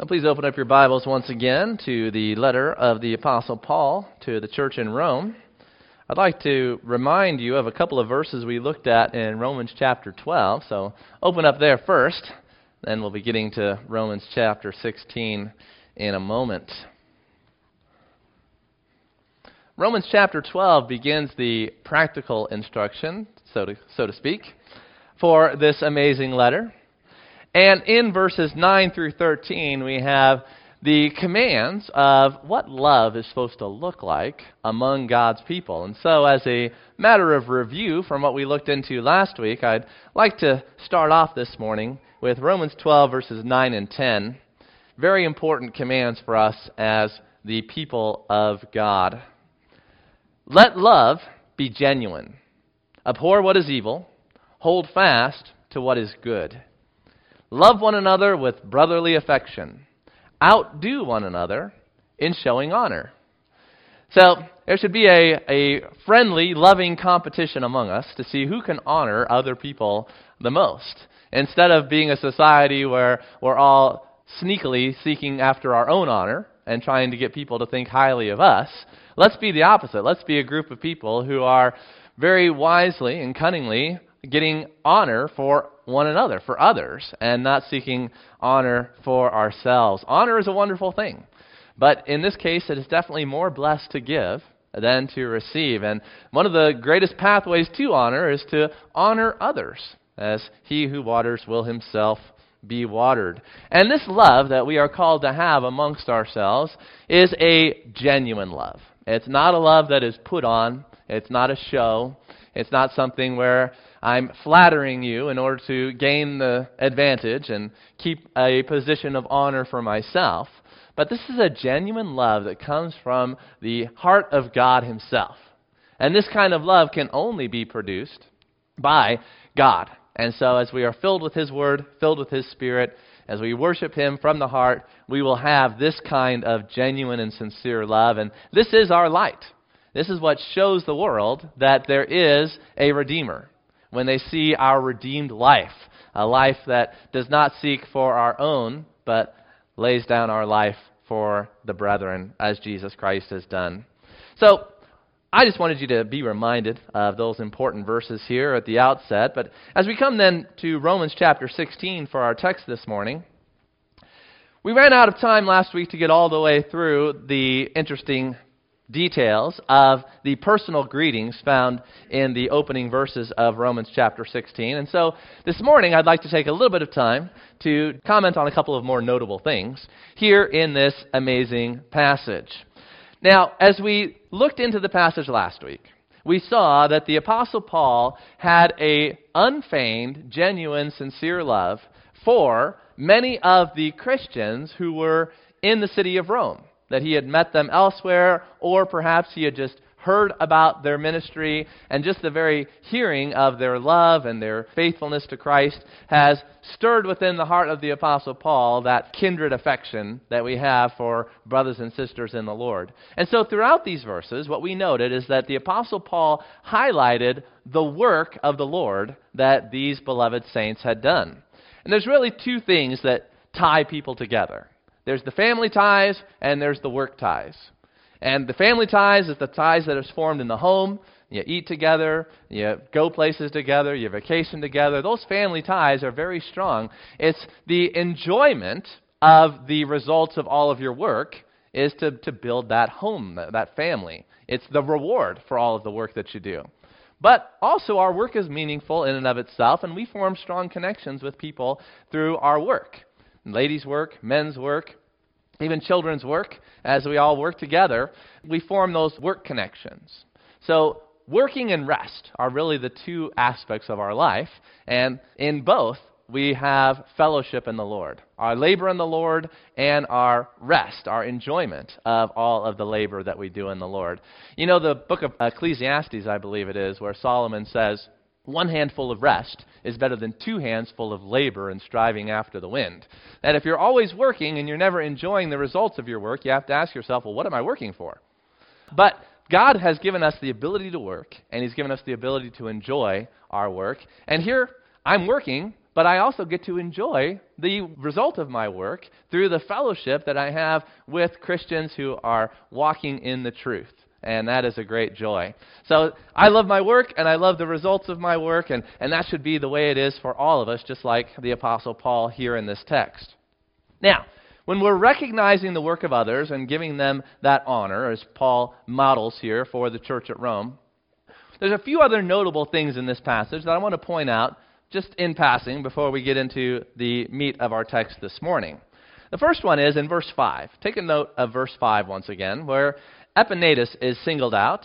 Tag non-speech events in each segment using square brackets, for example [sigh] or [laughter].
Now, please open up your Bibles once again to the letter of the Apostle Paul to the church in Rome. I'd like to remind you of a couple of verses we looked at in Romans chapter 12. So open up there first, then we'll be getting to Romans chapter 16 in a moment. Romans chapter 12 begins the practical instruction, so to, so to speak, for this amazing letter. And in verses 9 through 13, we have the commands of what love is supposed to look like among God's people. And so, as a matter of review from what we looked into last week, I'd like to start off this morning with Romans 12, verses 9 and 10. Very important commands for us as the people of God. Let love be genuine. Abhor what is evil. Hold fast to what is good. Love one another with brotherly affection. Outdo one another in showing honor. So, there should be a, a friendly, loving competition among us to see who can honor other people the most. Instead of being a society where we're all sneakily seeking after our own honor and trying to get people to think highly of us, let's be the opposite. Let's be a group of people who are very wisely and cunningly getting honor for one another, for others, and not seeking honor for ourselves. Honor is a wonderful thing. But in this case, it is definitely more blessed to give than to receive. And one of the greatest pathways to honor is to honor others, as he who waters will himself be watered. And this love that we are called to have amongst ourselves is a genuine love. It's not a love that is put on, it's not a show, it's not something where I'm flattering you in order to gain the advantage and keep a position of honor for myself. But this is a genuine love that comes from the heart of God Himself. And this kind of love can only be produced by God. And so, as we are filled with His Word, filled with His Spirit, as we worship Him from the heart, we will have this kind of genuine and sincere love. And this is our light. This is what shows the world that there is a Redeemer when they see our redeemed life, a life that does not seek for our own, but lays down our life for the brethren, as Jesus Christ has done. So, I just wanted you to be reminded of those important verses here at the outset. But as we come then to Romans chapter 16 for our text this morning, we ran out of time last week to get all the way through the interesting details of the personal greetings found in the opening verses of Romans chapter 16. And so this morning I'd like to take a little bit of time to comment on a couple of more notable things here in this amazing passage. Now, as we looked into the passage last week, we saw that the apostle Paul had a unfeigned, genuine, sincere love for many of the Christians who were in the city of Rome that he had met them elsewhere, or perhaps he had just heard about their ministry, and just the very hearing of their love and their faithfulness to Christ has stirred within the heart of the Apostle Paul that kindred affection that we have for brothers and sisters in the Lord. And so, throughout these verses, what we noted is that the Apostle Paul highlighted the work of the Lord that these beloved saints had done. And there's really two things that tie people together. There's the family ties and there's the work ties. And the family ties is the ties that is formed in the home. You eat together, you go places together, you vacation together. Those family ties are very strong. It's the enjoyment of the results of all of your work is to, to build that home, that family. It's the reward for all of the work that you do. But also, our work is meaningful in and of itself, and we form strong connections with people through our work. Ladies' work, men's work, even children's work, as we all work together, we form those work connections. So, working and rest are really the two aspects of our life, and in both, we have fellowship in the Lord. Our labor in the Lord and our rest, our enjoyment of all of the labor that we do in the Lord. You know, the book of Ecclesiastes, I believe it is, where Solomon says, one handful of rest is better than two hands full of labor and striving after the wind. That if you're always working and you're never enjoying the results of your work, you have to ask yourself, well, what am I working for? But God has given us the ability to work, and He's given us the ability to enjoy our work. And here, I'm working but I also get to enjoy the result of my work through the fellowship that I have with Christians who are walking in the truth. And that is a great joy. So I love my work and I love the results of my work, and, and that should be the way it is for all of us, just like the Apostle Paul here in this text. Now, when we're recognizing the work of others and giving them that honor, as Paul models here for the church at Rome, there's a few other notable things in this passage that I want to point out just in passing before we get into the meat of our text this morning. The first one is in verse 5. Take a note of verse 5 once again, where Epaenetus is singled out.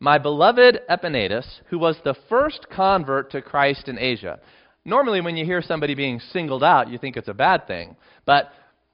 My beloved Epaenetus, who was the first convert to Christ in Asia. Normally, when you hear somebody being singled out, you think it's a bad thing. But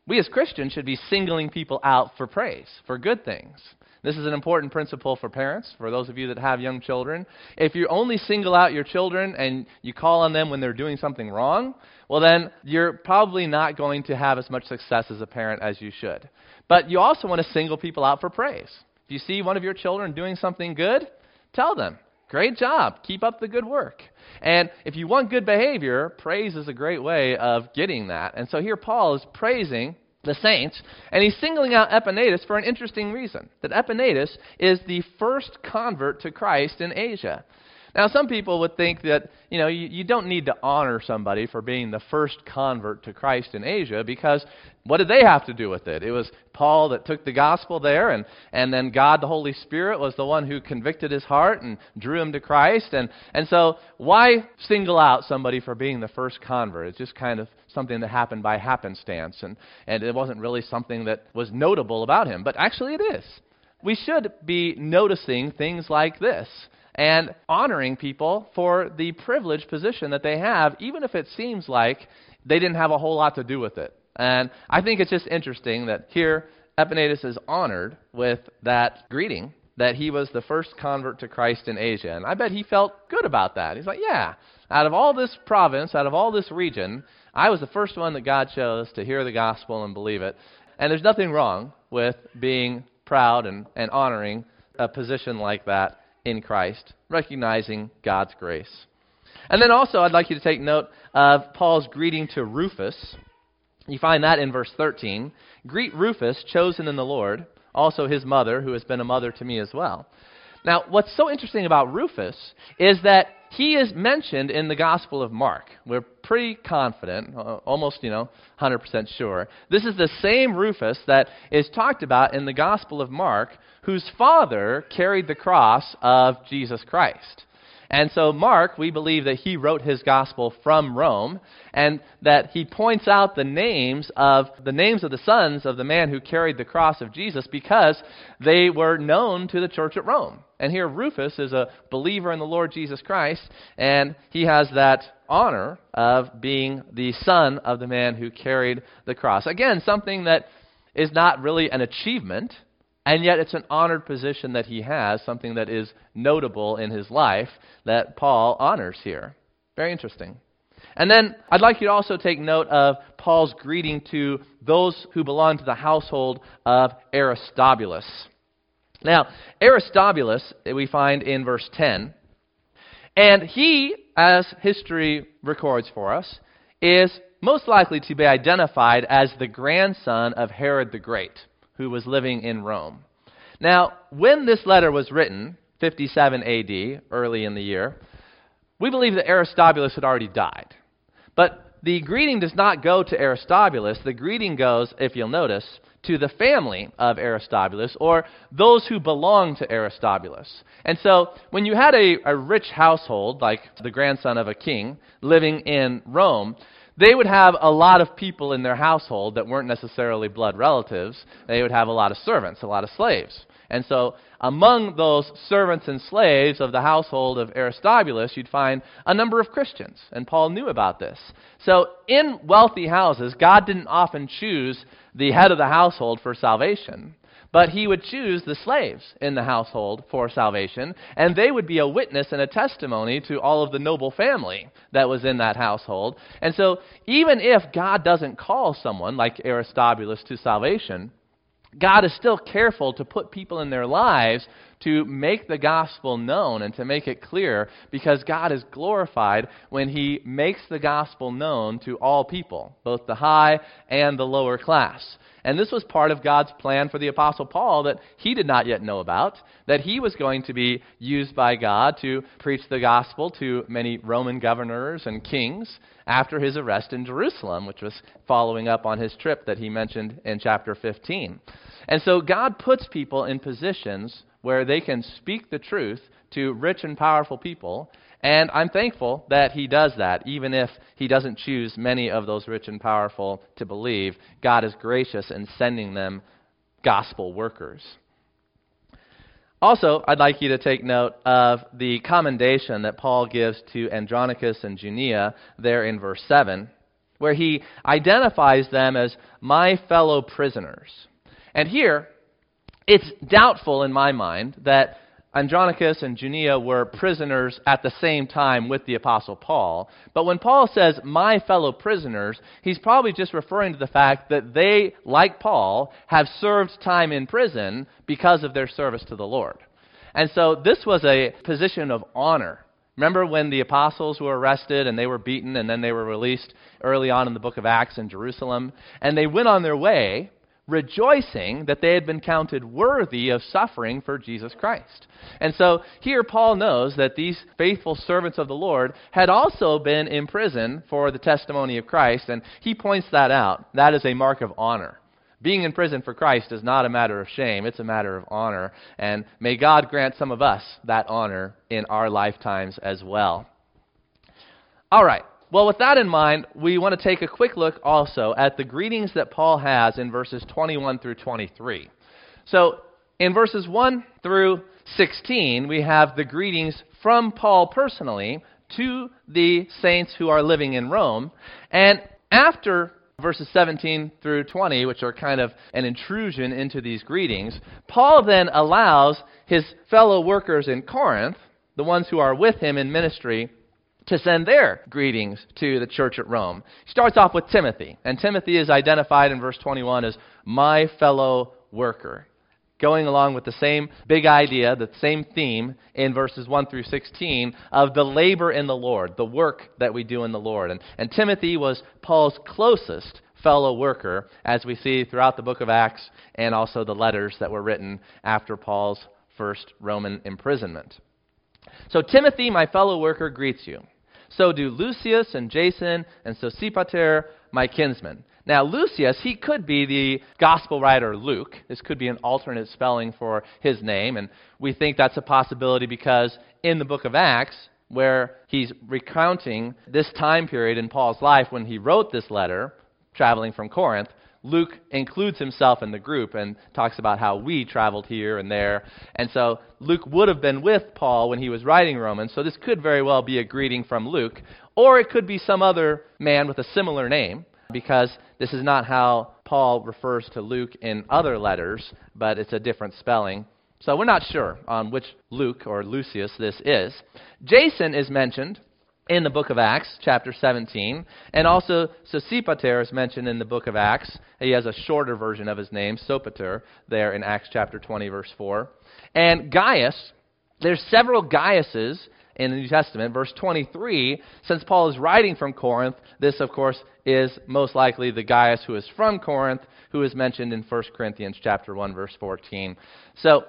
we as Christians should be singling people out for praise, for good things. This is an important principle for parents, for those of you that have young children. If you only single out your children and you call on them when they're doing something wrong, well, then you're probably not going to have as much success as a parent as you should. But you also want to single people out for praise. If you see one of your children doing something good, tell them, Great job. Keep up the good work. And if you want good behavior, praise is a great way of getting that. And so here Paul is praising the saints, and he's singling out Epaenetus for an interesting reason that Epaenetus is the first convert to Christ in Asia. Now, some people would think that, you know, you, you, don't need to honor somebody for being the first convert to Christ in Asia because what did they have to do with it? It was Paul that took the gospel there, and, and then God, the Holy Spirit, was the one who convicted his heart and drew him to Christ. And, and so, why single out somebody for being the first convert? It's just kind of something that happened by happenstance, and, and it wasn't really something that was notable about him. But actually, it is. We should be noticing things like this and honoring people for the privileged position that they have, even if it seems like they didn't have a whole lot to do with it. And I think it's just interesting that here Epaenetus is honored with that greeting that he was the first convert to Christ in Asia. And I bet he felt good about that. He's like, yeah, out of all this province, out of all this region, I was the first one that God chose to hear the gospel and believe it. And there's nothing wrong with being proud and, and honoring a position like that in Christ, recognizing God's grace. And then also, I'd like you to take note of Paul's greeting to Rufus. You find that in verse 13. Greet Rufus, chosen in the Lord, also his mother, who has been a mother to me as well. Now, what's so interesting about Rufus is that he is mentioned in the Gospel of Mark. We're pretty confident, uh, almost, you know, 100% sure. This is the same Rufus that is talked about in the Gospel of Mark, whose father carried the cross of Jesus Christ. And so, Mark, we believe that he wrote his gospel from Rome, and that he points out the names of the names of the sons of the man who carried the cross of Jesus because they were known to the church at Rome. And here, Rufus is a believer in the Lord Jesus Christ, and he has that honor of being the son of the man who carried the cross. Again, something that is not really an achievement and yet, it's an honored position that he has, something that is notable in his life that Paul honors here. Very interesting. And then I'd like you to also take note of Paul's greeting to those who belong to the household of Aristobulus. Now, Aristobulus, we find in verse 10, and he, as history records for us, is most likely to be identified as the grandson of Herod the Great who was living in Rome. Now, when this letter was written, 57 AD, early in the year, we believe that Aristobulus had already died. But the greeting does not go to Aristobulus. The greeting goes, if you'll notice, to the family of Aristobulus or those who belong to Aristobulus. And so when you had a, a rich household, like the grandson of a king, living in Rome, they would have a lot of people in their household that weren't necessarily blood relatives. They would have a lot of servants, a lot of slaves. And so, among those servants and slaves of the household of Aristobulus, you'd find a number of Christians. And Paul knew about this. So, in wealthy houses, God didn't often choose the head of the household for salvation. But he would choose the slaves in the household for salvation, and they would be a witness and a testimony to all of the noble family that was in that household. And so, even if God doesn't call someone like Aristobulus to salvation, God is still careful to put people in their lives to make the gospel known and to make it clear because God is glorified when he makes the gospel known to all people, both the high and the lower class. And this was part of God's plan for the Apostle Paul that he did not yet know about, that he was going to be used by God to preach the gospel to many Roman governors and kings after his arrest in Jerusalem, which was following up on his trip that he mentioned in chapter 15. And so God puts people in positions where they can speak the truth to rich and powerful people and I'm thankful that he does that, even if he doesn't choose many of those rich and powerful to believe. God is gracious in sending them gospel workers. Also, I'd like you to take note of the commendation that Paul gives to Andronicus and Junia there in verse 7, where he identifies them as my fellow prisoners. And here, it's doubtful in my mind that Andronicus and Junia were prisoners at the same time with the Apostle Paul. But when Paul says, my fellow prisoners, he's probably just referring to the fact that they, like Paul, have served time in prison because of their service to the Lord. And so this was a position of honor. Remember when the apostles were arrested and they were beaten and then they were released early on in the book of Acts in Jerusalem? And they went on their way rejoicing that they had been counted worthy of suffering for Jesus Christ. And so here Paul knows that these faithful servants of the Lord had also been in prison for the testimony of Christ, and he points that out. That is a mark of honor. Being in prison for Christ is not a matter of shame, it's a matter of honor. And may God grant some of us that honor in our lifetimes as well. All right. Well, with that in mind, we want to take a quick look also at the greetings that Paul has in verses 21 through 23. So, in verses 1 through 16, we have the greetings from Paul personally to the saints who are living in Rome. And after verses 17 through 20, which are kind of an intrusion into these greetings, Paul then allows his fellow workers in Corinth, the ones who are with him in ministry, to send their greetings to the church at Rome. He starts off with Timothy, and Timothy is identified in verse 21 as my fellow worker. Going along with the same big idea, the same theme in verses 1 through 16 of the labor in the Lord, the work that we do in the Lord. And, and Timothy was Paul's closest fellow worker, as we see throughout the book of Acts and also the letters that were written after Paul's first Roman imprisonment. So, Timothy, my fellow worker, greets you. So do Lucius and Jason and Sosipater, my kinsmen. Now, Lucius, he could be the gospel writer Luke. This could be an alternate spelling for his name, and we think that's a possibility because in the book of Acts, where he's recounting this time period in Paul's life when he wrote this letter, traveling from Corinth, Luke includes himself in the group and talks about how we traveled here and there. And so Luke would have been with Paul when he was writing Romans, so this could very well be a greeting from Luke. Or it could be some other man with a similar name, because this is not how Paul refers to Luke in other letters, but it's a different spelling. So we're not sure on which Luke or Lucius this is. Jason is mentioned in the book of Acts, chapter 17. And also, Sosipater is mentioned in the book of Acts. He has a shorter version of his name, Sopater, there in Acts chapter 20, verse 4. And Gaius, there's several Gaiuses in the New Testament. Verse 23, since Paul is writing from Corinth, this, of course, is most likely the Gaius who is from Corinth, who is mentioned in 1 Corinthians chapter 1, verse 14. So,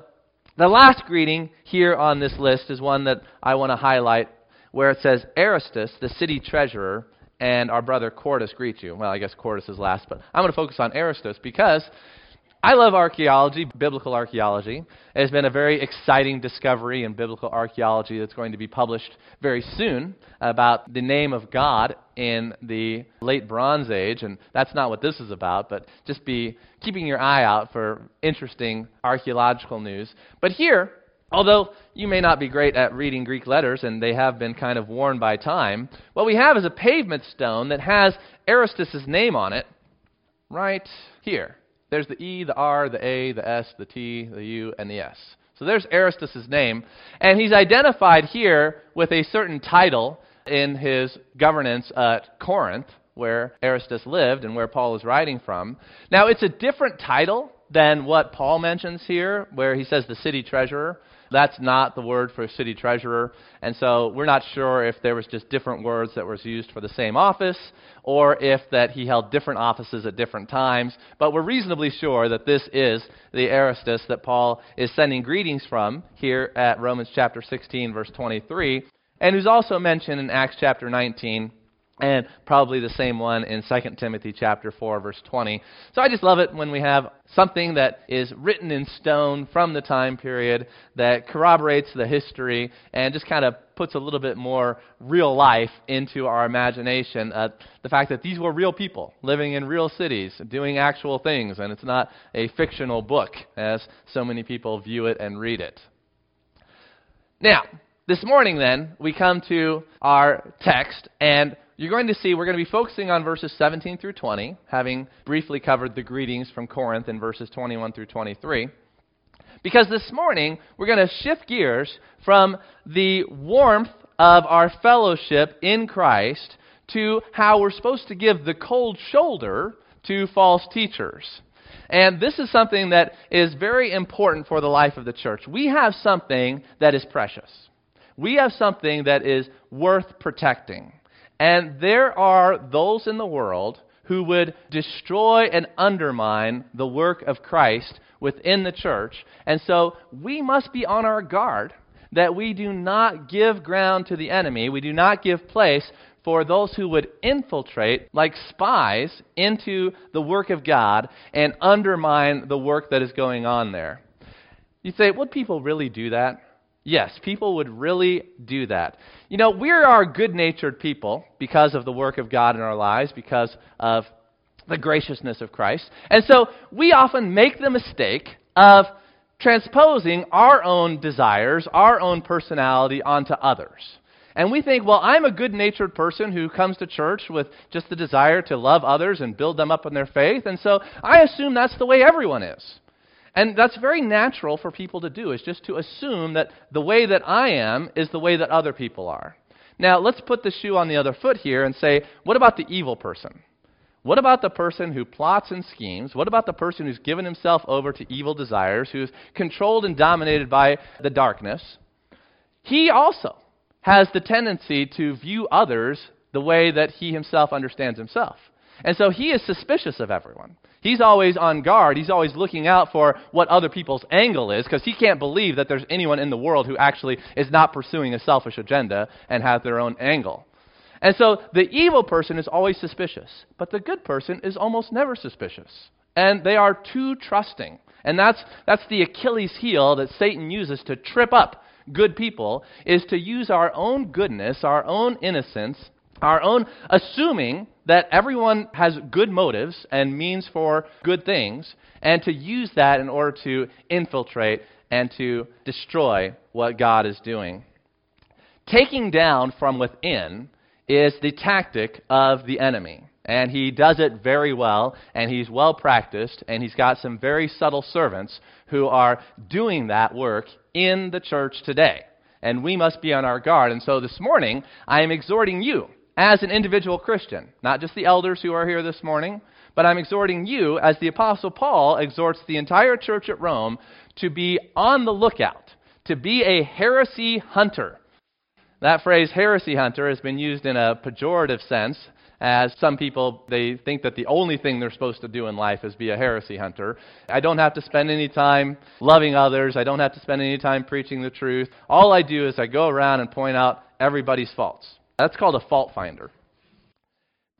the last greeting here on this list is one that I want to highlight where it says, Erastus, the city treasurer, and our brother Quartus greet you. Well, I guess Quartus is last, but I'm going to focus on Erastus because I love archaeology, biblical archaeology. It has been a very exciting discovery in biblical archaeology that's going to be published very soon about the name of God in the late Bronze Age, and that's not what this is about, but just be keeping your eye out for interesting archaeological news. But here, Although you may not be great at reading Greek letters, and they have been kind of worn by time, what we have is a pavement stone that has Erastus' name on it right here. There's the E, the R, the A, the S, the T, the U, and the S. So there's Erastus' name. And he's identified here with a certain title in his governance at Corinth, where Erastus lived and where Paul is writing from. Now, it's a different title than what Paul mentions here, where he says the city treasurer. That's not the word for city treasurer. And so we're not sure if there was just different words that was used for the same office or if that he held different offices at different times. But we're reasonably sure that this is the Erastus that Paul is sending greetings from here at Romans chapter 16 verse 23 and who's also mentioned in Acts chapter 19 and probably the same one in 2 Timothy chapter 4 verse 20. So I just love it when we have something that is written in stone from the time period that corroborates the history and just kind of puts a little bit more real life into our imagination. Uh, the fact that these were real people living in real cities, doing actual things, and it's not a fictional book as so many people view it and read it. Now, this morning then, we come to our text, and you're going to see we're going to be focusing on verses 17 through 20, having briefly covered the greetings from Corinth in verses 21 through 23. Because this morning, we're going to shift gears from the warmth of our fellowship in Christ to how we're supposed to give the cold shoulder to false teachers. And this is something that is very important for the life of the church. We have something that is precious. We have something that is worth protecting. And there are those in the world who would destroy and undermine the work of Christ within the church. And so we must be on our guard that we do not give ground to the enemy, we do not give place for those who would infiltrate, like spies, into the work of God and undermine the work that is going on there. You say, would people really do that? Yes, people would really do that. You know, we are good natured people because of the work of God in our lives, because of the graciousness of Christ. And so we often make the mistake of transposing our own desires, our own personality onto others. And we think, well, I'm a good natured person who comes to church with just the desire to love others and build them up in their faith, and so I assume that's the way everyone is. And that's very natural for people to do, is just to assume that the way that I am is the way that other people are. Now, let's put the shoe on the other foot here and say, what about the evil person? What about the person who plots and schemes? What about the person who's given himself over to evil desires, who's controlled and dominated by the darkness? He also has the tendency to view others the way that he himself understands himself. And so he is suspicious of everyone. He's always on guard. He's always looking out for what other people's angle is because he can't believe that there's anyone in the world who actually is not pursuing a selfish agenda and has their own angle. And so the evil person is always suspicious, but the good person is almost never suspicious. And they are too trusting. And that's, that's the Achilles heel that Satan uses to trip up good people, is to use our own goodness, our own innocence, our own assuming that everyone has good motives and means for good things, and to use that in order to infiltrate and to destroy what God is doing. Taking down from within is the tactic of the enemy. And he does it very well, and he's well practiced, and he's got some very subtle servants who are doing that work in the church today. And we must be on our guard. And so this morning, I am exhorting you as an individual Christian, not just the elders who are here this morning, but I'm exhorting you, as the Apostle Paul exhorts the entire church at Rome, to be on the lookout, to be a heresy hunter. That phrase, heresy hunter, has been used in a pejorative sense, as some people they think that the only thing they're supposed to do in life is be a heresy hunter. I don't have to spend any time loving others. I don't have to spend any time preaching the truth. All I do is I go around and point out everybody's faults. That's called a fault finder.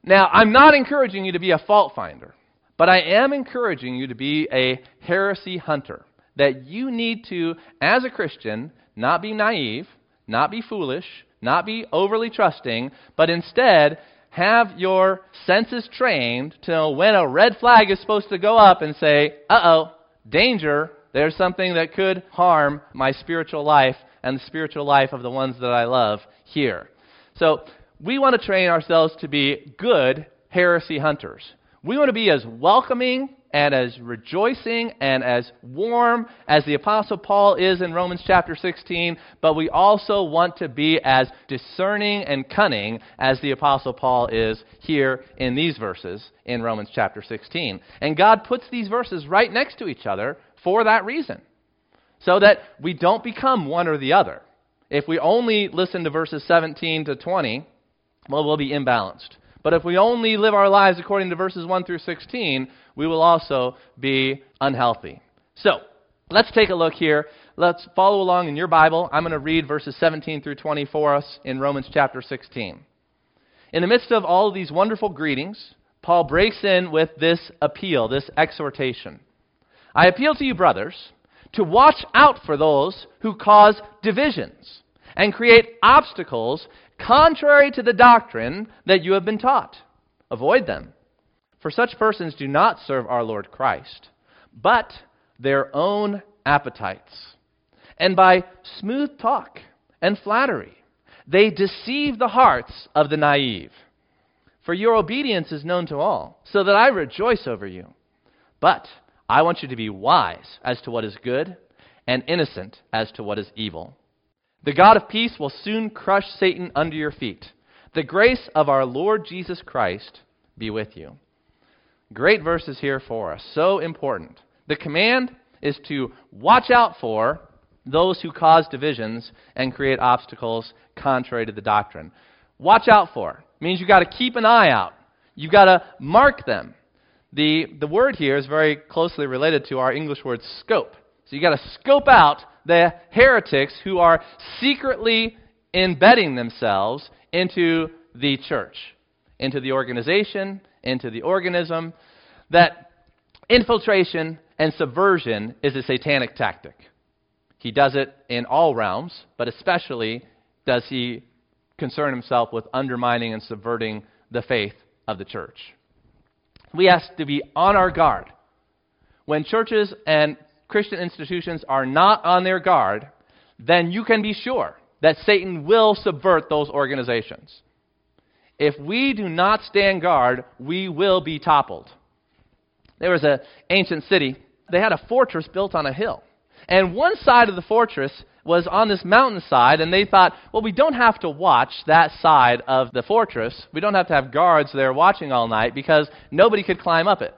Now, I'm not encouraging you to be a fault finder, but I am encouraging you to be a heresy hunter. That you need to, as a Christian, not be naive, not be foolish, not be overly trusting, but instead have your senses trained to know when a red flag is supposed to go up and say, uh oh, danger, there's something that could harm my spiritual life and the spiritual life of the ones that I love here. So we want to train ourselves to be good heresy hunters. We want to be as welcoming and as rejoicing and as warm as the Apostle Paul is in Romans chapter 16, but we also want to be as discerning and cunning as the Apostle Paul is here in these verses in Romans chapter 16. And God puts these verses right next to each other for that reason. so that we don't become one or the other. If we only listen to verses 17 to 20, well, we'll be imbalanced. But if we only live our lives according to verses 1 through 16, we will also be unhealthy. So, let's take a look here. Let's follow along in your Bible. I'm going to read verses 17 through 20 for us in Romans chapter 16. In the midst of all of these wonderful greetings, Paul breaks in with this appeal, this exhortation. I appeal to you, brothers, to watch out for those who cause divisions and create obstacles contrary to the doctrine that you have been taught. Avoid them. For such persons do not serve our Lord Christ, but their own appetites. And by smooth talk and flattery, they deceive the hearts of the naive. For your obedience is known to all, so that I rejoice over you. But I want you to be wise as to what is good and innocent as to what is evil. The God of peace will soon crush Satan under your feet. The grace of our Lord Jesus Christ be with you. Great verses here for us. So important. The command is to watch out for those who cause divisions and create obstacles contrary to the doctrine. Watch out for means you've got to keep an eye out. You've got to mark them. The, the word here is very closely related to our English word scope. So you've got to scope out the heretics who are secretly embedding themselves into the church, into the organization, into the organism. That infiltration and subversion is a satanic tactic. He does it in all realms, but especially does he concern himself with undermining and subverting the faith of the church. We have to be on our guard. When churches and Christian institutions are not on their guard, then you can be sure that Satan will subvert those organizations. If we do not stand guard, we will be toppled. There was an ancient city. They had a fortress built on a hill. And one side of the fortress was on this mountainside, and they thought, well, we don't have to watch that side of the fortress. We don't have to have guards there watching all night because nobody could climb up it.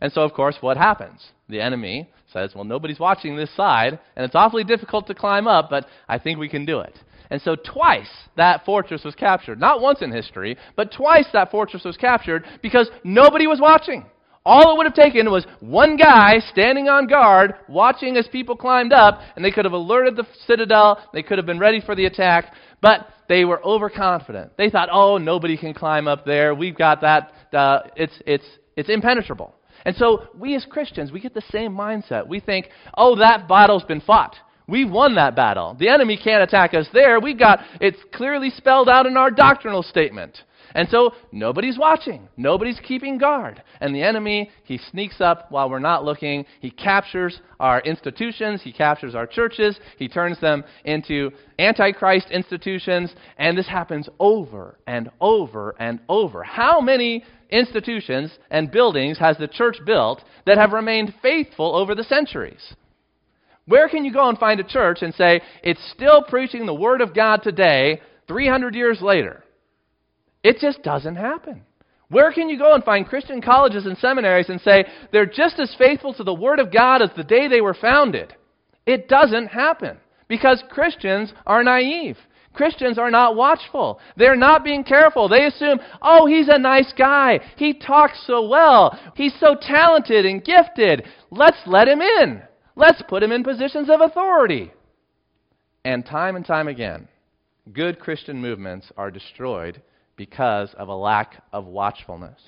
And so, of course, what happens? The enemy says, Well, nobody's watching this side, and it's awfully difficult to climb up, but I think we can do it. And so, twice that fortress was captured. Not once in history, but twice that fortress was captured because nobody was watching. All it would have taken was one guy standing on guard, watching as people climbed up, and they could have alerted the citadel. They could have been ready for the attack, but they were overconfident. They thought, "Oh, nobody can climb up there. We've got that. Uh, it's it's it's impenetrable." And so we as Christians, we get the same mindset. We think, oh, that battle's been fought. We've won that battle. The enemy can't attack us there. We've got, it's clearly spelled out in our doctrinal statement. And so nobody's watching. Nobody's keeping guard. And the enemy, he sneaks up while we're not looking. He captures our institutions. He captures our churches. He turns them into antichrist institutions. And this happens over and over and over. How many institutions and buildings has the church built that have remained faithful over the centuries? Where can you go and find a church and say, it's still preaching the Word of God today, 300 years later? It just doesn't happen. Where can you go and find Christian colleges and seminaries and say they're just as faithful to the Word of God as the day they were founded? It doesn't happen because Christians are naive. Christians are not watchful. They're not being careful. They assume, oh, he's a nice guy. He talks so well. He's so talented and gifted. Let's let him in. Let's put him in positions of authority. And time and time again, good Christian movements are destroyed because of a lack of watchfulness.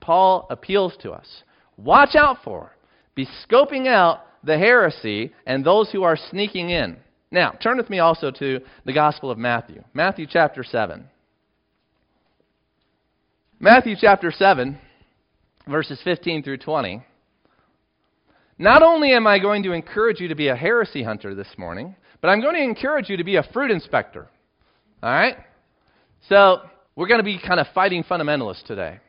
Paul appeals to us watch out for, be scoping out the heresy and those who are sneaking in. Now, turn with me also to the Gospel of Matthew, Matthew chapter 7. Matthew chapter 7, verses 15 through 20. Not only am I going to encourage you to be a heresy hunter this morning, but I'm going to encourage you to be a fruit inspector. All right? So, we're going to be kind of fighting fundamentalists today.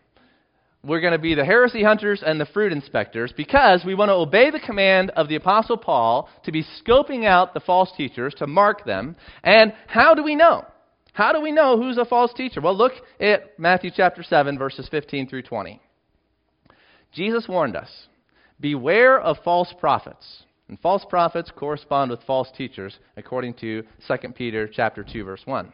We're going to be the heresy hunters and the fruit inspectors because we want to obey the command of the Apostle Paul to be scoping out the false teachers, to mark them. And how do we know? How do we know who's a false teacher? Well, look at Matthew chapter 7, verses 15 through 20. Jesus warned us Beware of false prophets And false prophets correspond with false teachers, according to 2 Peter chapter 2, verse 1.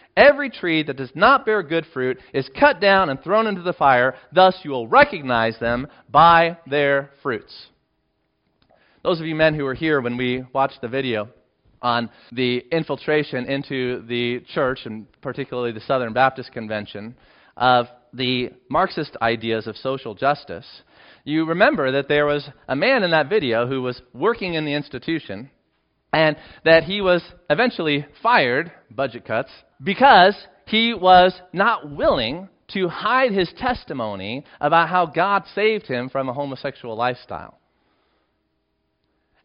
Every tree that does not bear good fruit is cut down and thrown into the fire. Thus you will recognize them by their fruits. Those of you men who were here when we watched the video on the infiltration into the church, and particularly the Southern Baptist Convention, of the Marxist ideas of social justice, you remember that there was a man in that video who was working in the institution and that he was eventually fired, budget cuts, because he was not willing to hide his testimony about how God saved him from a homosexual lifestyle.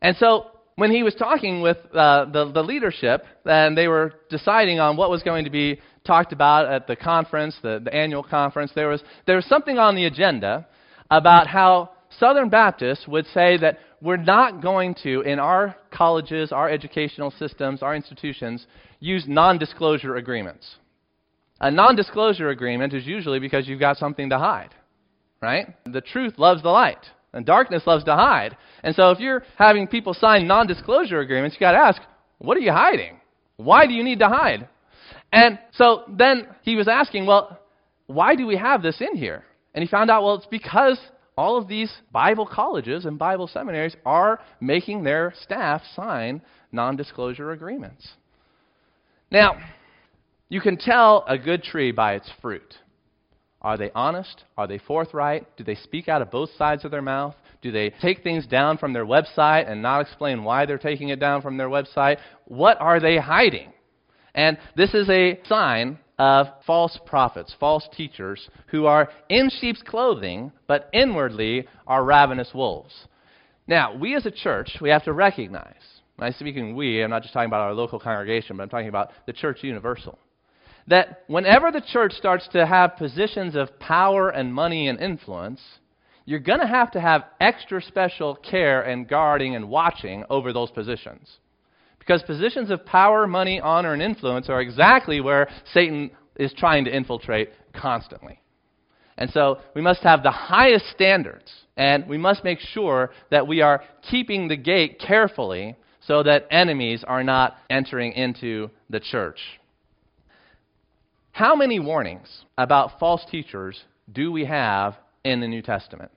And so when he was talking with uh, the, the leadership and they were deciding on what was going to be talked about at the conference, the, the annual conference, there was, there was something on the agenda about how Southern Baptists would say that we're not going to, in our colleges, our educational systems, our institutions, use non disclosure agreements. A non disclosure agreement is usually because you've got something to hide, right? The truth loves the light, and darkness loves to hide. And so if you're having people sign non disclosure agreements, you've got to ask, what are you hiding? Why do you need to hide? And so then he was asking, well, why do we have this in here? And he found out, well, it's because all of these Bible colleges and Bible seminaries are making their staff sign non disclosure agreements. Now, you can tell a good tree by its fruit. Are they honest? Are they forthright? Do they speak out of both sides of their mouth? Do they take things down from their website and not explain why they're taking it down from their website? What are they hiding? And this is a sign of false prophets, false teachers, who are in sheep's clothing, but inwardly are ravenous wolves. Now, we as a church, we have to recognize, when I'm speaking we, I'm not just talking about our local congregation, but I'm talking about the church universal, that whenever the church starts to have positions of power and money and influence, you're going to have to have extra special care and guarding and watching over those positions. Because positions of power, money, honor, and influence are exactly where Satan is trying to infiltrate constantly. And so we must have the highest standards, and we must make sure that we are keeping the gate carefully so that enemies are not entering into the church. How many warnings about false teachers do we have in the New Testament?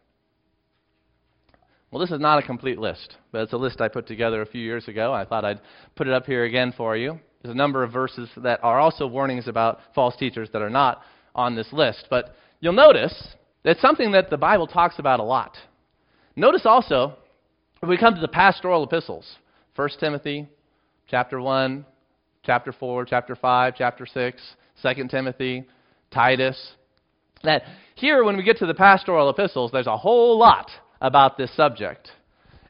Well, this is not a complete list, but it's a list I put together a few years ago. I thought I'd put it up here again for you. There's a number of verses that are also warnings about false teachers that are not on this list. But you'll notice it's something that the Bible talks about a lot. Notice also, if we come to the pastoral epistles, 1 Timothy, chapter 1, chapter 4, chapter 5, chapter 6, 2 Timothy, Titus, that here when we get to the pastoral epistles, there's a whole lot about this subject.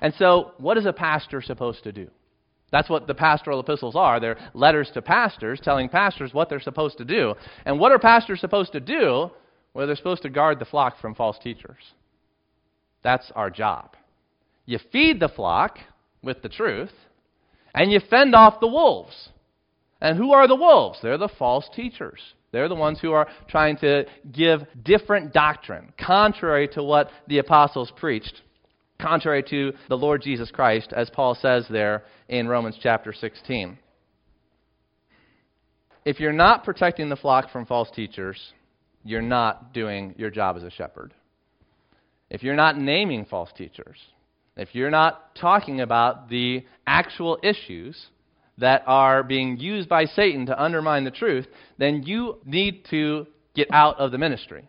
And so, what is a pastor supposed to do? That's what the pastoral epistles are. They're letters to pastors telling pastors what they're supposed to do. And what are pastors supposed to do? Well, they're supposed to guard the flock from false teachers. That's our job. You feed the flock with the truth, and you fend off the wolves. And who are the wolves? They're the false teachers. They're the ones who are trying to give different doctrine, contrary to what the apostles preached, contrary to the Lord Jesus Christ, as Paul says there in Romans chapter 16. If you're not protecting the flock from false teachers, you're not doing your job as a shepherd. If you're not naming false teachers, if you're not talking about the actual issues that are being used by Satan to undermine the truth, then you need to get out of the ministry.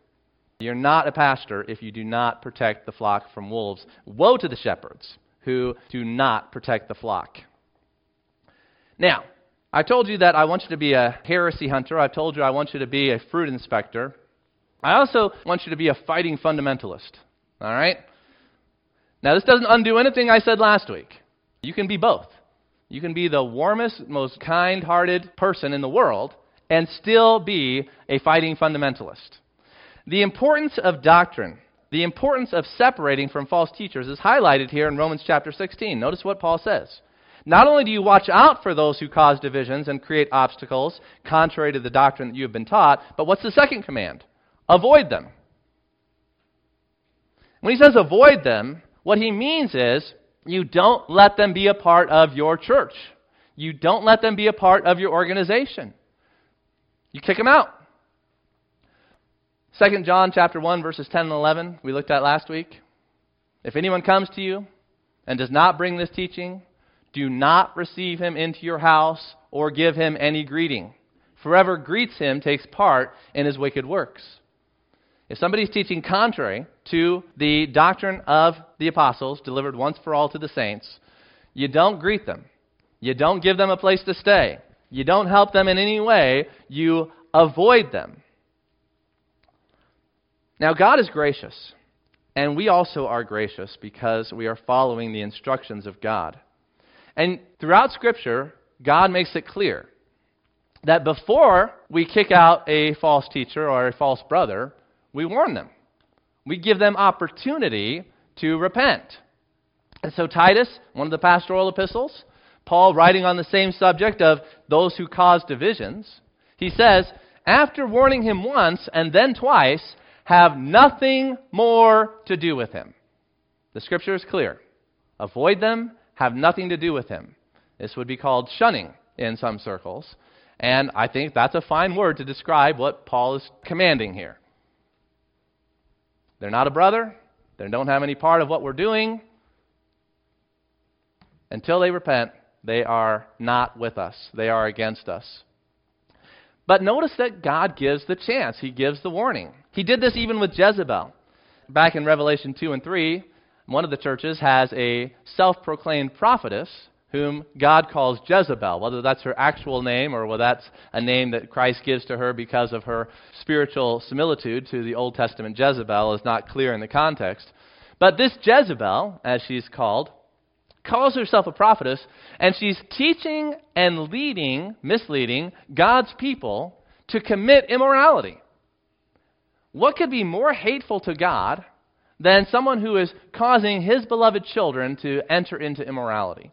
You're not a pastor if you do not protect the flock from wolves. Woe to the shepherds who do not protect the flock. Now, I told you that I want you to be a heresy hunter. I've told you I want you to be a fruit inspector. I also want you to be a fighting fundamentalist. All right? Now, this doesn't undo anything I said last week. You can be both. You can be the warmest, most kind hearted person in the world and still be a fighting fundamentalist. The importance of doctrine, the importance of separating from false teachers is highlighted here in Romans chapter 16. Notice what Paul says. Not only do you watch out for those who cause divisions and create obstacles contrary to the doctrine that you have been taught, but what's the second command? Avoid them. When he says avoid them, what he means is you don't let them be a part of your church. You don't let them be a part of your organization. You kick them out. 2 John chapter 1 verses 10 and 11 we looked at last week. If anyone comes to you and does not bring this teaching, do not receive him into your house or give him any greeting. Whoever greets him takes part in his wicked works. If somebody's teaching contrary to the doctrine of the apostles delivered once for all to the saints, you don't greet them. You don't give them a place to stay. You don't help them in any way. You avoid them. Now, God is gracious, and we also are gracious because we are following the instructions of God. And throughout Scripture, God makes it clear that before we kick out a false teacher or a false brother, we warn them. We give them opportunity to repent. And so, Titus, one of the pastoral epistles, Paul writing on the same subject of those who cause divisions, he says, after warning him once and then twice, have nothing more to do with him. The scripture is clear. Avoid them, have nothing to do with him. This would be called shunning in some circles. And I think that's a fine word to describe what Paul is commanding here. They're not a brother. They don't have any part of what we're doing. Until they repent, they are not with us. They are against us. But notice that God gives the chance. He gives the warning. He did this even with Jezebel. Back in Revelation 2 and 3, one of the churches has a self proclaimed prophetess whom God calls Jezebel. Whether that's her actual name or whether that's a name that Christ gives to her because of her spiritual similitude to the Old Testament Jezebel is not clear in the context. But this Jezebel, as she's called, calls herself a prophetess, and she's teaching and leading, misleading God's people to commit immorality. What could be more hateful to God than someone who is causing his beloved children to enter into immorality?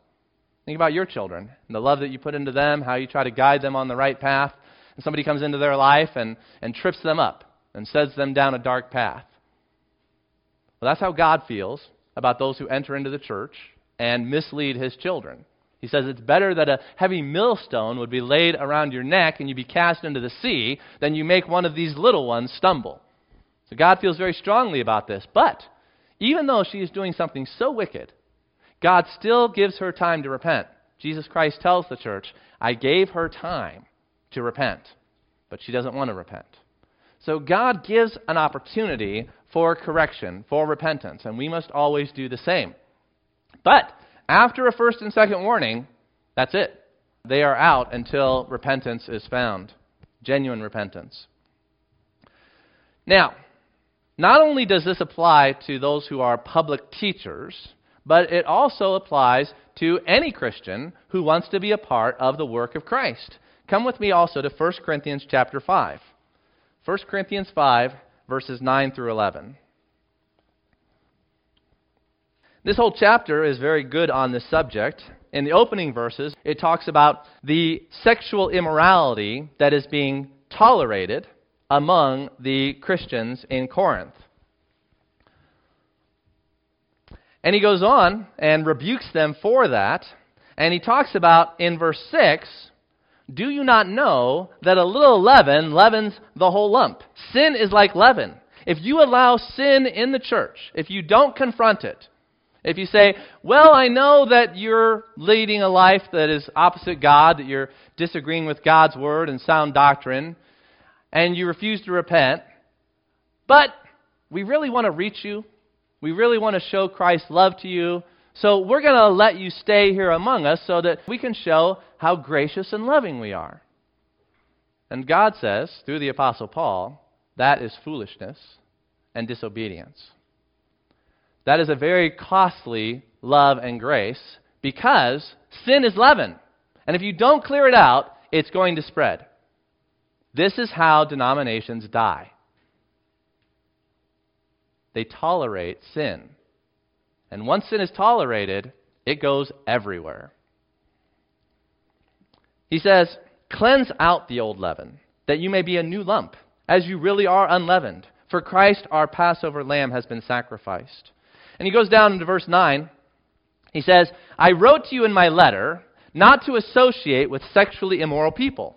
Think about your children and the love that you put into them, how you try to guide them on the right path. And somebody comes into their life and, and trips them up and sets them down a dark path. Well, that's how God feels about those who enter into the church and mislead his children. He says it's better that a heavy millstone would be laid around your neck and you be cast into the sea than you make one of these little ones stumble. So God feels very strongly about this. But even though she is doing something so wicked, God still gives her time to repent. Jesus Christ tells the church, I gave her time to repent, but she doesn't want to repent. So God gives an opportunity for correction, for repentance, and we must always do the same. But after a first and second warning, that's it. They are out until repentance is found, genuine repentance. Now, not only does this apply to those who are public teachers, but it also applies to any Christian who wants to be a part of the work of Christ. Come with me also to 1 Corinthians chapter 5. 1 Corinthians 5 verses 9 through 11. This whole chapter is very good on this subject. In the opening verses, it talks about the sexual immorality that is being tolerated among the Christians in Corinth. And he goes on and rebukes them for that. And he talks about in verse 6 Do you not know that a little leaven leavens the whole lump? Sin is like leaven. If you allow sin in the church, if you don't confront it, if you say, Well, I know that you're leading a life that is opposite God, that you're disagreeing with God's word and sound doctrine, and you refuse to repent, but we really want to reach you we really want to show Christ's love to you. So we're going to let you stay here among us so that we can show how gracious and loving we are. And God says, through the Apostle Paul, that is foolishness and disobedience. That is a very costly love and grace because sin is leaven. And if you don't clear it out, it's going to spread. This is how denominations die. They tolerate sin. And once sin is tolerated, it goes everywhere. He says, Cleanse out the old leaven, that you may be a new lump, as you really are unleavened. For Christ, our Passover lamb, has been sacrificed. And he goes down into verse 9. He says, I wrote to you in my letter not to associate with sexually immoral people.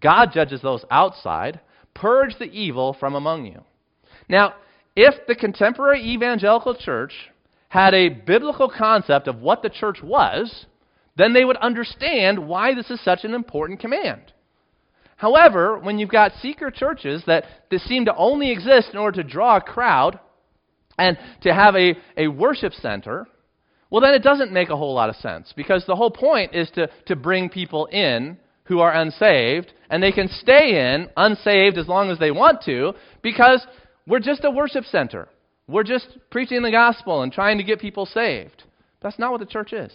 God judges those outside. Purge the evil from among you. Now, if the contemporary evangelical church had a biblical concept of what the church was, then they would understand why this is such an important command. However, when you've got seeker churches that, that seem to only exist in order to draw a crowd and to have a, a worship center, well, then it doesn't make a whole lot of sense because the whole point is to, to bring people in who are unsaved, and they can stay in unsaved as long as they want to because we're just a worship center. We're just preaching the gospel and trying to get people saved. That's not what the church is.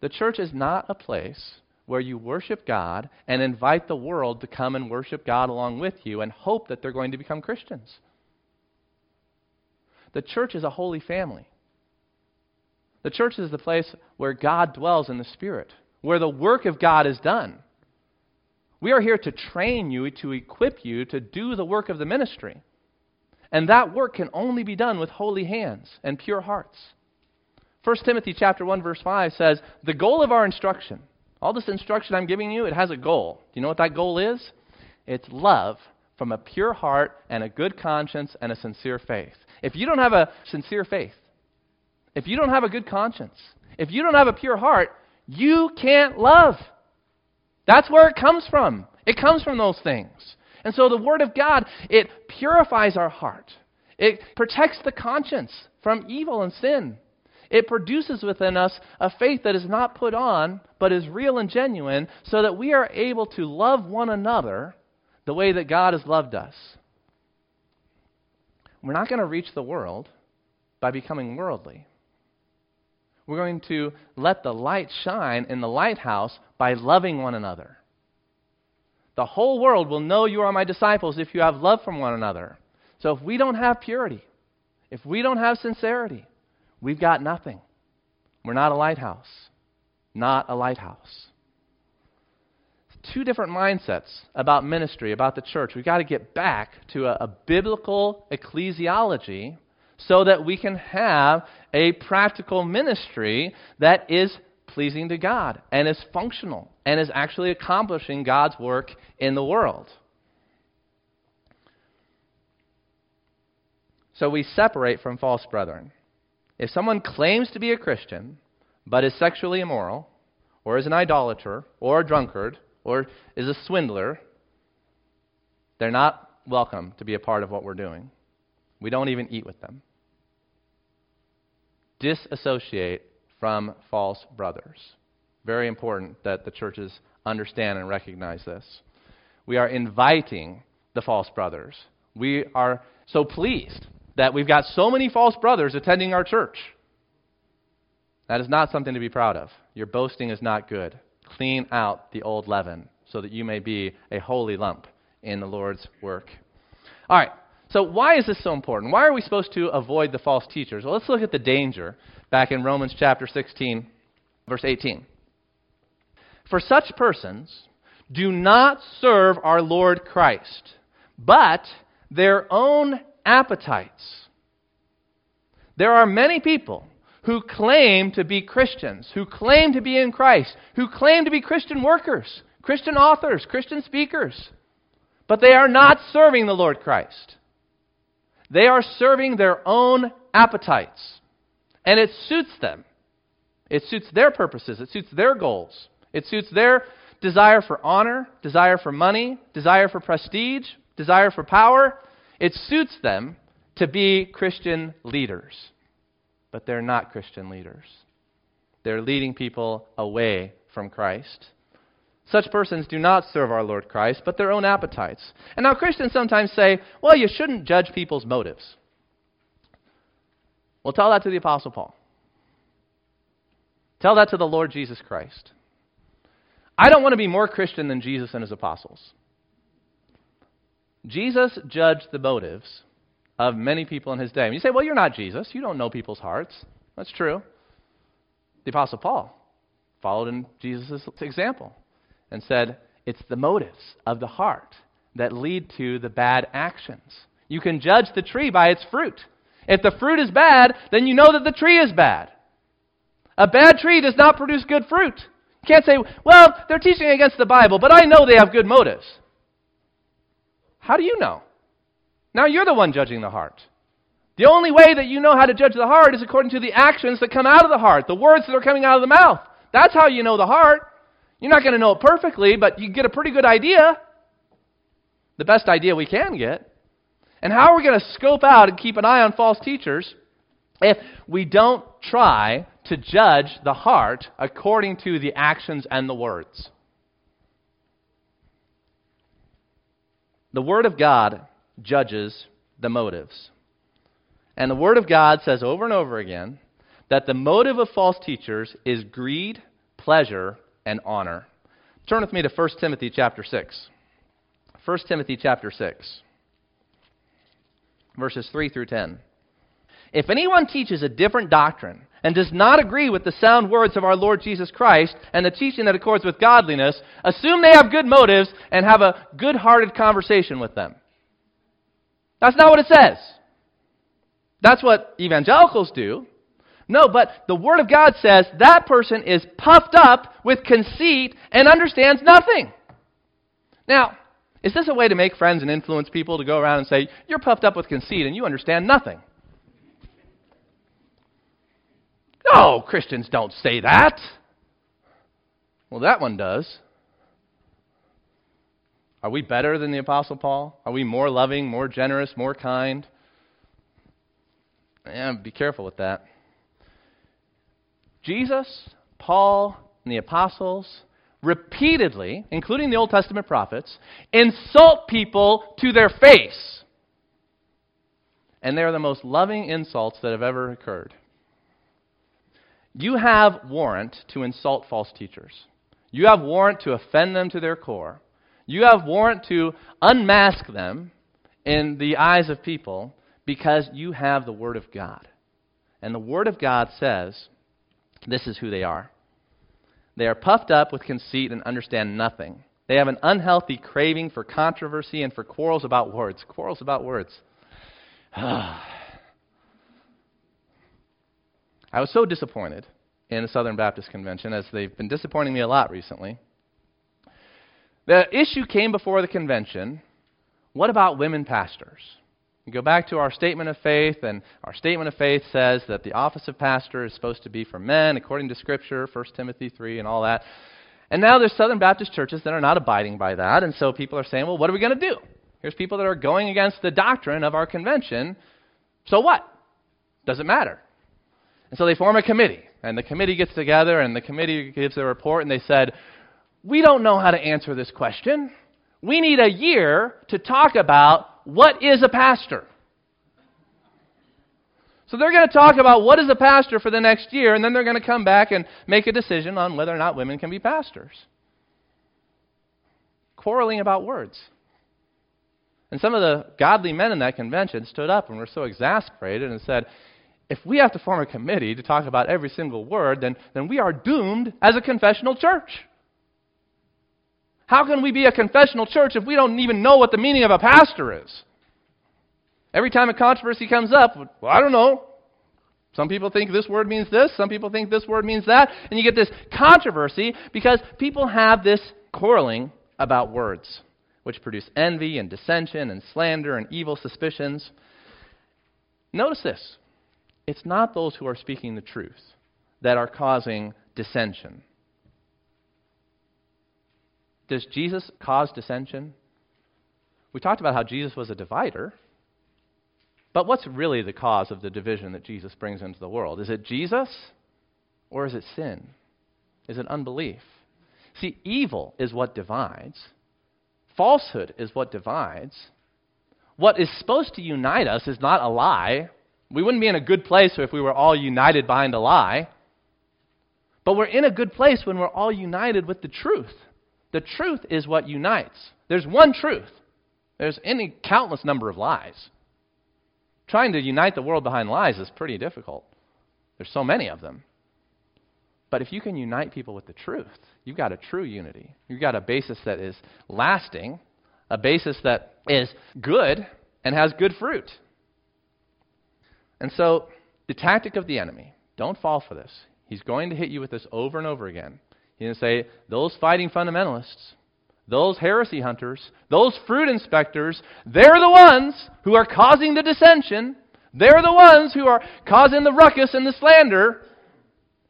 The church is not a place where you worship God and invite the world to come and worship God along with you and hope that they're going to become Christians. The church is a holy family. The church is the place where God dwells in the Spirit, where the work of God is done. We are here to train you, to equip you to do the work of the ministry. And that work can only be done with holy hands and pure hearts. 1 Timothy chapter 1 verse 5 says, "The goal of our instruction, all this instruction I'm giving you, it has a goal. Do you know what that goal is? It's love from a pure heart and a good conscience and a sincere faith. If you don't have a sincere faith, if you don't have a good conscience, if you don't have a pure heart, you can't love. That's where it comes from. It comes from those things. And so the Word of God, it purifies our heart. It protects the conscience from evil and sin. It produces within us a faith that is not put on, but is real and genuine, so that we are able to love one another the way that God has loved us. We're not going to reach the world by becoming worldly. We're going to let the light shine in the lighthouse by loving one another. The whole world will know you are my disciples if you have love from one another. So if we don't have purity, if we don't have sincerity, we've got nothing. We're not a lighthouse. Not a lighthouse. Two different mindsets about ministry, about the church. We've got to get back to a, a biblical ecclesiology so that we can have a practical ministry that is pleasing to God and is functional and is actually accomplishing God's work in the world. So we separate from false brethren. If someone claims to be a Christian but is sexually immoral, or is an idolater, or a drunkard, or is a swindler, they're not welcome to be a part of what we're doing. We don't even eat with them. Disassociate from false brothers. Very important that the churches understand and recognize this. We are inviting the false brothers. We are so pleased that we've got so many false brothers attending our church. That is not something to be proud of. Your boasting is not good. Clean out the old leaven so that you may be a holy lump in the Lord's work. All right, so why is this so important? Why are we supposed to avoid the false teachers? Well, let's look at the danger back in Romans chapter 16, verse 18. For such persons do not serve our Lord Christ, but their own appetites. There are many people who claim to be Christians, who claim to be in Christ, who claim to be Christian workers, Christian authors, Christian speakers, but they are not serving the Lord Christ. They are serving their own appetites. And it suits them. It suits their purposes, it suits their goals, it suits their desire for honor, desire for money, desire for prestige, desire for power. It suits them to be Christian leaders. But they're not Christian leaders. They're leading people away from Christ. Such persons do not serve our Lord Christ, but their own appetites. And now Christians sometimes say, well, you shouldn't judge people's motives. Well, tell that to the Apostle Paul. Tell that to the Lord Jesus Christ. I don't want to be more Christian than Jesus and his apostles. Jesus judged the motives of many people in his day. And you say, well, you're not Jesus. You don't know people's hearts. That's true. The Apostle Paul followed in Jesus' example and said, it's the motives of the heart that lead to the bad actions. You can judge the tree by its fruit. If the fruit is bad, then you know that the tree is bad. A bad tree does not produce good fruit. You can't say, well, they're teaching against the Bible, but I know they have good motives. How do you know? Now you're the one judging the heart. The only way that you know how to judge the heart is according to the actions that come out of the heart, the words that are coming out of the mouth. That's how you know the heart. You're not going to know it perfectly, but you get a pretty good idea. The best idea we can get. And how are we going to scope out and keep an eye on false teachers if we don't try to judge the heart according to the actions and the words? The Word of God judges the motives. And the Word of God says over and over again that the motive of false teachers is greed, pleasure, and honor. Turn with me to 1 Timothy chapter 6. 1 Timothy chapter 6, verses 3 through 10. If anyone teaches a different doctrine and does not agree with the sound words of our Lord Jesus Christ and the teaching that accords with godliness, assume they have good motives and have a good hearted conversation with them. That's not what it says. That's what evangelicals do. No, but the Word of God says that person is puffed up with conceit and understands nothing. Now, is this a way to make friends and influence people to go around and say, You're puffed up with conceit and you understand nothing? No, Christians don't say that. Well, that one does. Are we better than the Apostle Paul? Are we more loving, more generous, more kind? Yeah, be careful with that. Jesus, Paul, and the apostles repeatedly, including the Old Testament prophets, insult people to their face. And they are the most loving insults that have ever occurred. You have warrant to insult false teachers. You have warrant to offend them to their core. You have warrant to unmask them in the eyes of people because you have the Word of God. And the Word of God says this is who they are. They are puffed up with conceit and understand nothing. They have an unhealthy craving for controversy and for quarrels about words. Quarrels about words. [sighs] I was so disappointed in the Southern Baptist Convention, as they've been disappointing me a lot recently. The issue came before the convention what about women pastors? We go back to our statement of faith, and our statement of faith says that the office of pastor is supposed to be for men, according to Scripture, 1 Timothy 3, and all that. And now there's Southern Baptist churches that are not abiding by that, and so people are saying, well, what are we going to do? Here's people that are going against the doctrine of our convention. So what? Does it matter? And so they form a committee, and the committee gets together, and the committee gives a report, and they said, we don't know how to answer this question. We need a year to talk about what is a pastor? So they're going to talk about what is a pastor for the next year, and then they're going to come back and make a decision on whether or not women can be pastors. Quarreling about words. And some of the godly men in that convention stood up and were so exasperated and said, if we have to form a committee to talk about every single word, then, then we are doomed as a confessional church. How can we be a confessional church if we don't even know what the meaning of a pastor is? Every time a controversy comes up, well, I don't know. Some people think this word means this, some people think this word means that, and you get this controversy because people have this quarreling about words, which produce envy and dissension and slander and evil suspicions. Notice this. it's not those who are speaking the truth that are causing dissension. Does Jesus cause dissension? We talked about how Jesus was a divider. But what's really the cause of the division that Jesus brings into the world? Is it Jesus or is it sin? Is it unbelief? See, evil is what divides, falsehood is what divides. What is supposed to unite us is not a lie. We wouldn't be in a good place if we were all united behind a lie. But we're in a good place when we're all united with the truth. The truth is what unites. There's one truth. There's any countless number of lies. Trying to unite the world behind lies is pretty difficult. There's so many of them. But if you can unite people with the truth, you've got a true unity. You've got a basis that is lasting, a basis that is good and has good fruit. And so, the tactic of the enemy, don't fall for this. He's going to hit you with this over and over again. To say, those fighting fundamentalists, those heresy hunters, those fruit inspectors, they're the ones who are causing the dissension. They're the ones who are causing the ruckus and the slander.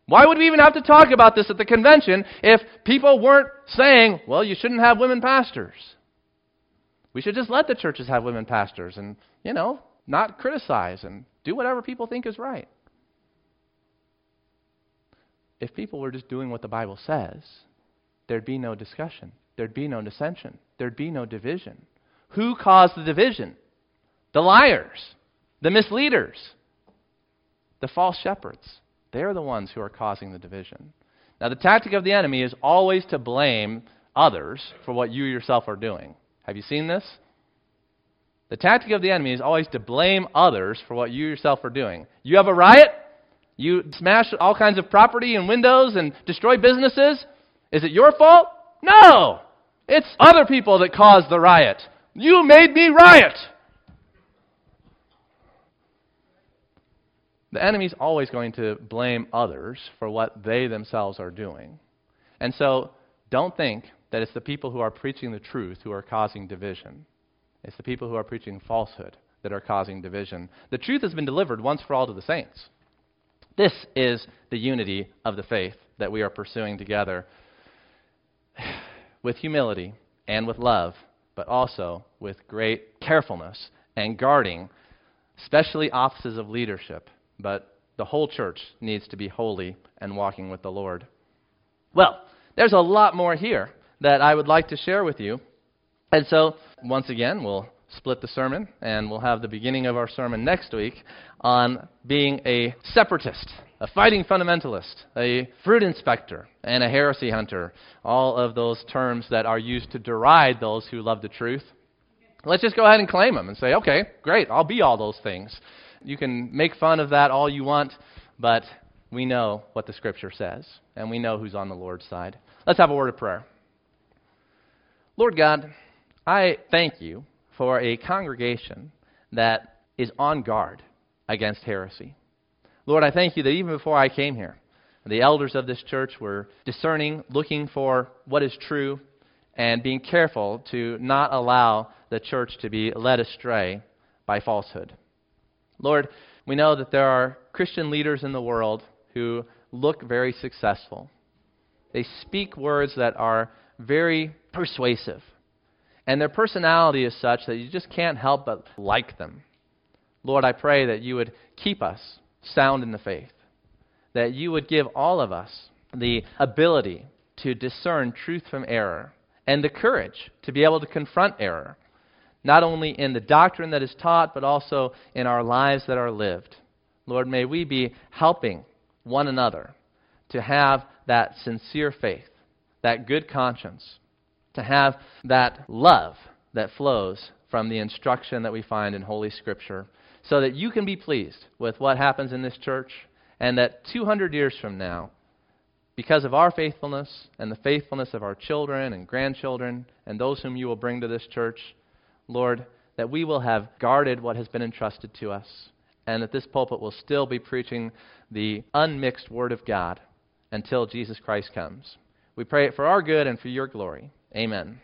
Why would we even have to talk about this at the convention if people weren't saying, well, you shouldn't have women pastors? We should just let the churches have women pastors and, you know, not criticize and do whatever people think is right. If people were just doing what the Bible says, there'd be no discussion there'd be no dissension, there'd be no division. Who caused the division? The liars, the misleaders, the false shepherds. They're the ones who are causing the division. Now, the tactic of the enemy is always to blame others for what you yourself are doing. Have you seen this? The tactic of the enemy is always to blame others for what you yourself are doing. You have a riot, you smash all kinds of property and windows and destroy businesses. Is it your fault? No! It's other people that caused the riot. You made me riot. The enemy's always going to blame others for what they themselves are doing. And so don't think that it's the people who are preaching the truth who are causing division. It's the people who are preaching falsehood that are causing division. The truth has been delivered once for all to the saints. This is the unity of the faith that we are pursuing together [sighs] with humility and with love, but also with great carefulness and guarding, especially offices of leadership. But the whole church needs to be holy and walking with the Lord. Well, there's a lot more here that I would like to share with you. And so, once again, we'll split the sermon, and we'll have the beginning of our sermon next week on being a separatist a fighting fundamentalist, a fruit inspector, and a heresy hunter. All of those terms that are used to deride those who love the truth. Let's just go ahead and claim them and say, okay, great, I'll be all those things. You can make fun of that all you want, but we know what the Scripture says, and we know who's on the Lord's side. Let's have a word of prayer. Lord God, I thank you for a congregation that is on guard against heresy. Lord, I thank you that even before I came here, the elders of this church were discerning, looking for what is true, and being careful to not allow the church to be led astray by falsehood. Lord, we know that there are Christian leaders in the world who look very successful. They speak words that are very persuasive. And their personality is such that you just can't help but like them. Lord, I pray that you would keep us sound in the faith. That you would give all of us the ability to discern truth from error and the courage to be able to confront error, not only in the doctrine that is taught, but also in our lives that are lived. Lord, may we be helping one another to have that sincere faith, that good conscience, to have that love that flows from the instruction that we find in Holy Scripture so that you can be pleased with what happens in this church, and that 200 years from now, because of our faithfulness and the faithfulness of our children and grandchildren and those whom you will bring to this church, Lord, that we will have guarded what has been entrusted to us, and that this pulpit will still be preaching the unmixed Word of God until Jesus Christ comes. We pray it for our good and for your glory. Amen.